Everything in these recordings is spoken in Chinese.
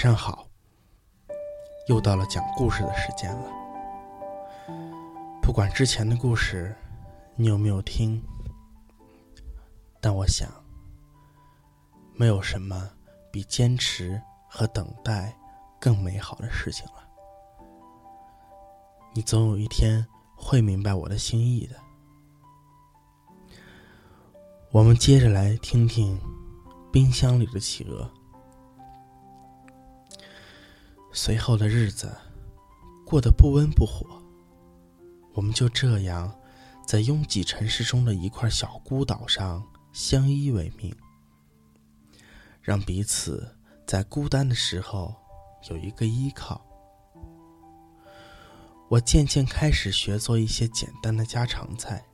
晚上好。又到了讲故事的时间了。不管之前的故事你有没有听，但我想，没有什么比坚持和等待更美好的事情了。你总有一天会明白我的心意的。我们接着来听听冰箱里的企鹅。随后的日子过得不温不火，我们就这样在拥挤城市中的一块小孤岛上相依为命，让彼此在孤单的时候有一个依靠。我渐渐开始学做一些简单的家常菜。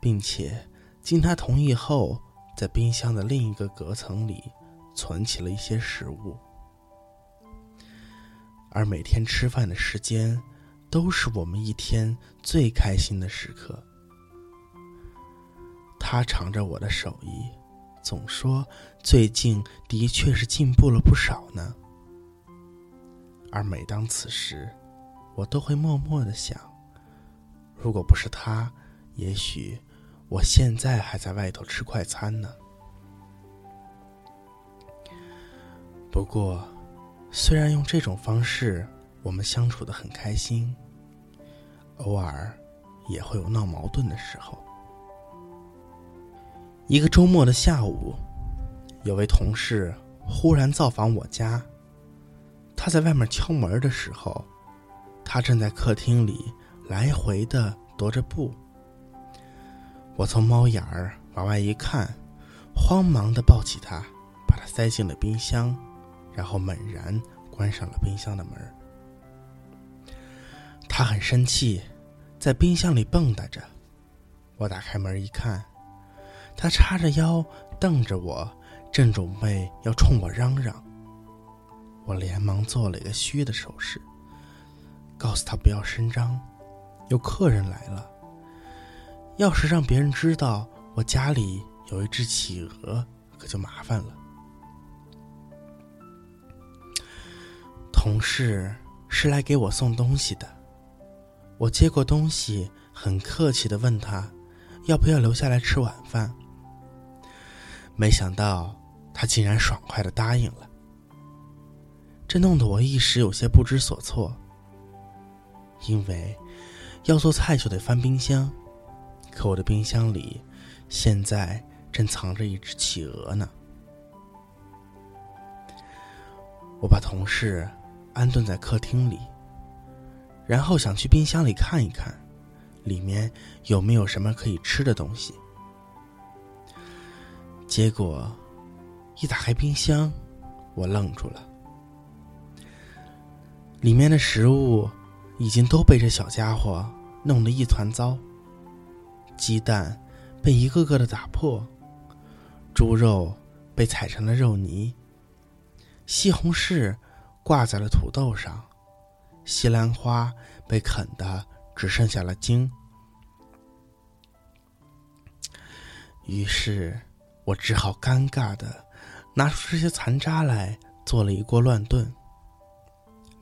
并且，经他同意后，在冰箱的另一个隔层里存起了一些食物。而每天吃饭的时间，都是我们一天最开心的时刻。他尝着我的手艺，总说最近的确是进步了不少呢。而每当此时，我都会默默的想：如果不是他，也许……我现在还在外头吃快餐呢。不过，虽然用这种方式我们相处的很开心，偶尔也会有闹矛盾的时候。一个周末的下午，有位同事忽然造访我家。他在外面敲门的时候，他正在客厅里来回的踱着步。我从猫眼儿往外一看，慌忙的抱起他，把它塞进了冰箱，然后猛然关上了冰箱的门。他很生气，在冰箱里蹦跶着。我打开门一看，他叉着腰瞪着我，正准备要冲我嚷嚷。我连忙做了一个嘘的手势，告诉他不要声张，有客人来了。要是让别人知道我家里有一只企鹅，可就麻烦了。同事是来给我送东西的，我接过东西，很客气的问他，要不要留下来吃晚饭。没想到他竟然爽快的答应了，这弄得我一时有些不知所措，因为要做菜就得翻冰箱。可我的冰箱里，现在正藏着一只企鹅呢。我把同事安顿在客厅里，然后想去冰箱里看一看，里面有没有什么可以吃的东西。结果一打开冰箱，我愣住了，里面的食物已经都被这小家伙弄得一团糟。鸡蛋被一个个的打破，猪肉被踩成了肉泥，西红柿挂在了土豆上，西兰花被啃的只剩下了茎。于是我只好尴尬的拿出这些残渣来做了一锅乱炖。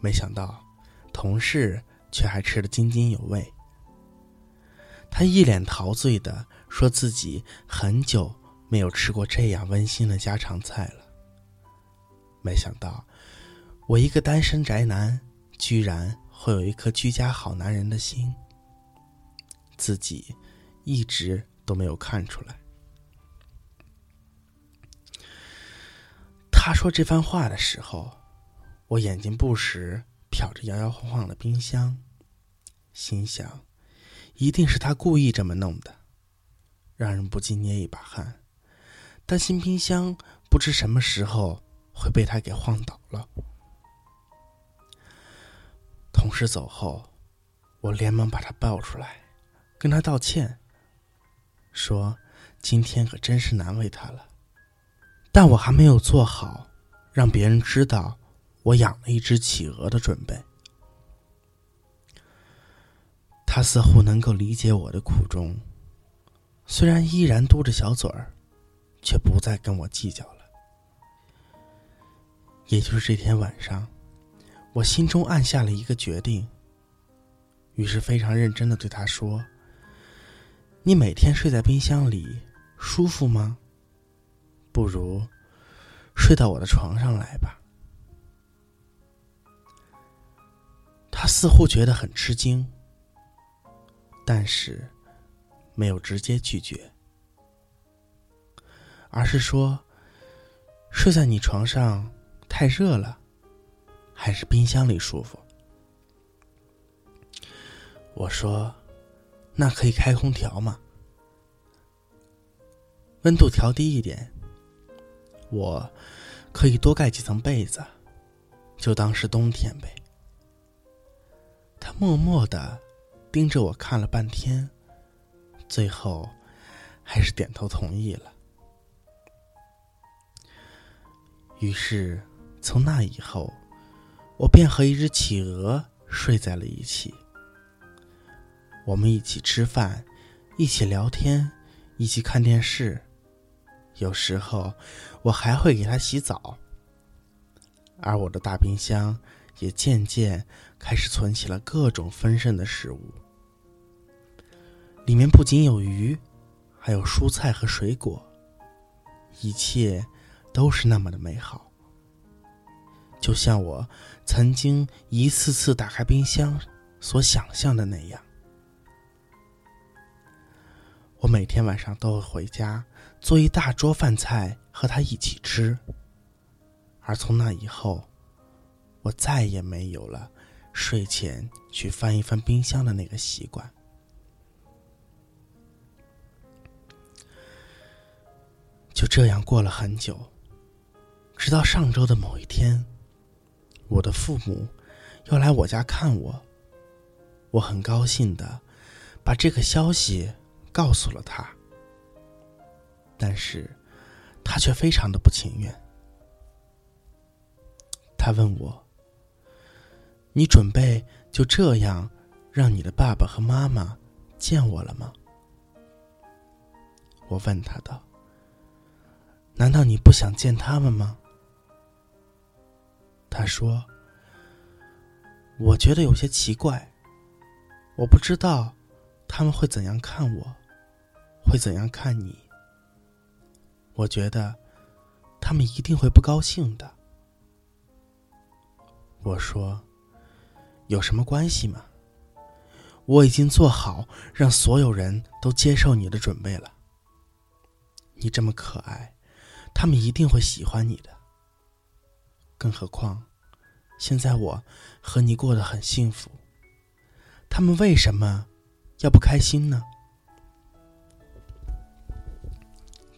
没想到同事却还吃得津津有味。他一脸陶醉的说：“自己很久没有吃过这样温馨的家常菜了。”没想到，我一个单身宅男，居然会有一颗居家好男人的心。自己一直都没有看出来。他说这番话的时候，我眼睛不时瞟着摇摇晃晃的冰箱，心想。一定是他故意这么弄的，让人不禁捏一把汗，担心冰箱不知什么时候会被他给晃倒了。同事走后，我连忙把他抱出来，跟他道歉，说今天可真是难为他了，但我还没有做好让别人知道我养了一只企鹅的准备。他似乎能够理解我的苦衷，虽然依然嘟着小嘴儿，却不再跟我计较了。也就是这天晚上，我心中暗下了一个决定，于是非常认真的对他说：“你每天睡在冰箱里舒服吗？不如睡到我的床上来吧。”他似乎觉得很吃惊，但是没有直接拒绝，而是说：“睡在你床上。”太热了，还是冰箱里舒服？我说：“那可以开空调吗？温度调低一点，我可以多盖几层被子，就当是冬天呗。”他默默的盯着我看了半天，最后还是点头同意了。于是。从那以后，我便和一只企鹅睡在了一起。我们一起吃饭，一起聊天，一起看电视。有时候，我还会给它洗澡。而我的大冰箱也渐渐开始存起了各种丰盛的食物，里面不仅有鱼，还有蔬菜和水果，一切都是那么的美好。就像我曾经一次次打开冰箱所想象的那样，我每天晚上都会回家做一大桌饭菜和他一起吃。而从那以后，我再也没有了睡前去翻一翻冰箱的那个习惯。就这样过了很久，直到上周的某一天。我的父母要来我家看我，我很高兴的把这个消息告诉了他，但是他却非常的不情愿。他问我：“你准备就这样让你的爸爸和妈妈见我了吗？”我问他道：“难道你不想见他们吗？”他说：“我觉得有些奇怪，我不知道他们会怎样看我，会怎样看你。我觉得他们一定会不高兴的。”我说：“有什么关系吗？我已经做好让所有人都接受你的准备了。你这么可爱，他们一定会喜欢你的。”更何况，现在我和你过得很幸福，他们为什么要不开心呢？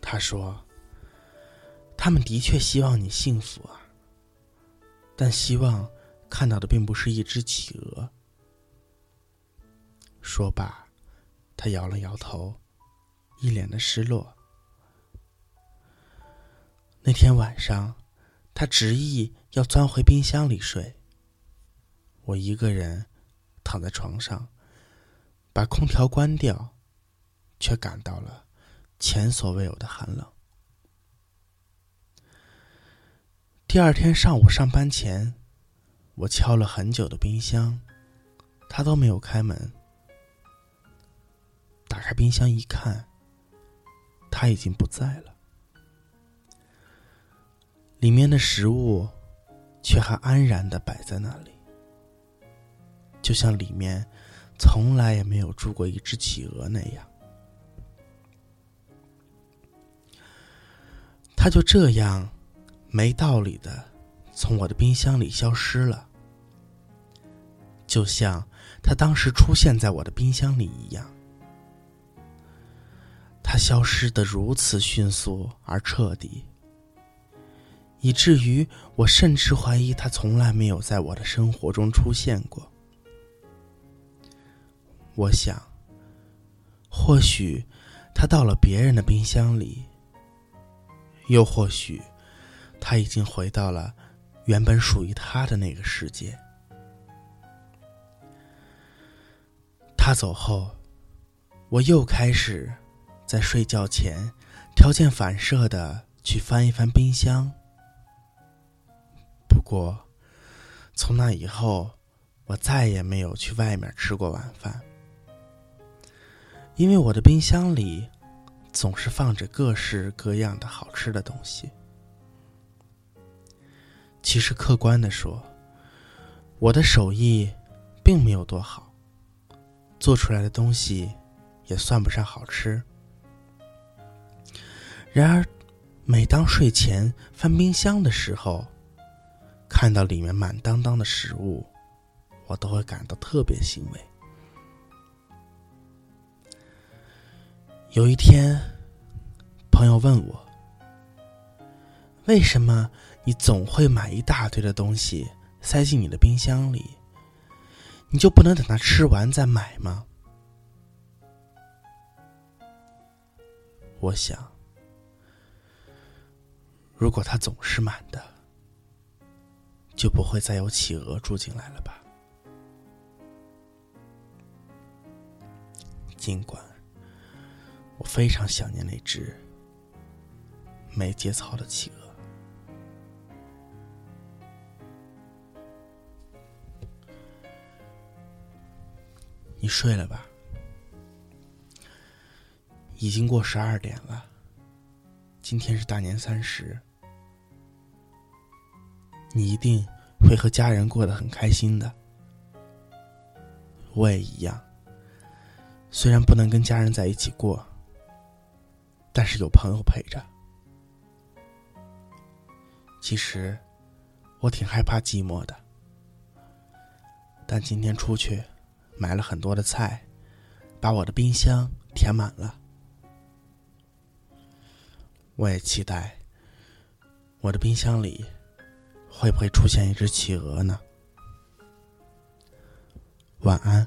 他说：“他们的确希望你幸福啊，但希望看到的并不是一只企鹅。”说罢，他摇了摇头，一脸的失落。那天晚上。他执意要钻回冰箱里睡。我一个人躺在床上，把空调关掉，却感到了前所未有的寒冷。第二天上午上班前，我敲了很久的冰箱，他都没有开门。打开冰箱一看，他已经不在了。里面的食物，却还安然的摆在那里，就像里面从来也没有住过一只企鹅那样。它就这样没道理的从我的冰箱里消失了，就像它当时出现在我的冰箱里一样。它消失的如此迅速而彻底。以至于我甚至怀疑他从来没有在我的生活中出现过。我想，或许他到了别人的冰箱里，又或许他已经回到了原本属于他的那个世界。他走后，我又开始在睡觉前条件反射的去翻一翻冰箱。不过，从那以后，我再也没有去外面吃过晚饭，因为我的冰箱里总是放着各式各样的好吃的东西。其实，客观的说，我的手艺并没有多好，做出来的东西也算不上好吃。然而，每当睡前翻冰箱的时候，看到里面满当当的食物，我都会感到特别欣慰。有一天，朋友问我：“为什么你总会买一大堆的东西塞进你的冰箱里？你就不能等它吃完再买吗？”我想。如果它总是满的，就不会再有企鹅住进来了吧？尽管我非常想念那只没节操的企鹅。你睡了吧？已经过十二点了。今天是大年三十，你一定会和家人过得很开心的。我也一样，虽然不能跟家人在一起过，但是有朋友陪着。其实我挺害怕寂寞的，但今天出去买了很多的菜，把我的冰箱填满了。我也期待，我的冰箱里会不会出现一只企鹅呢？晚安。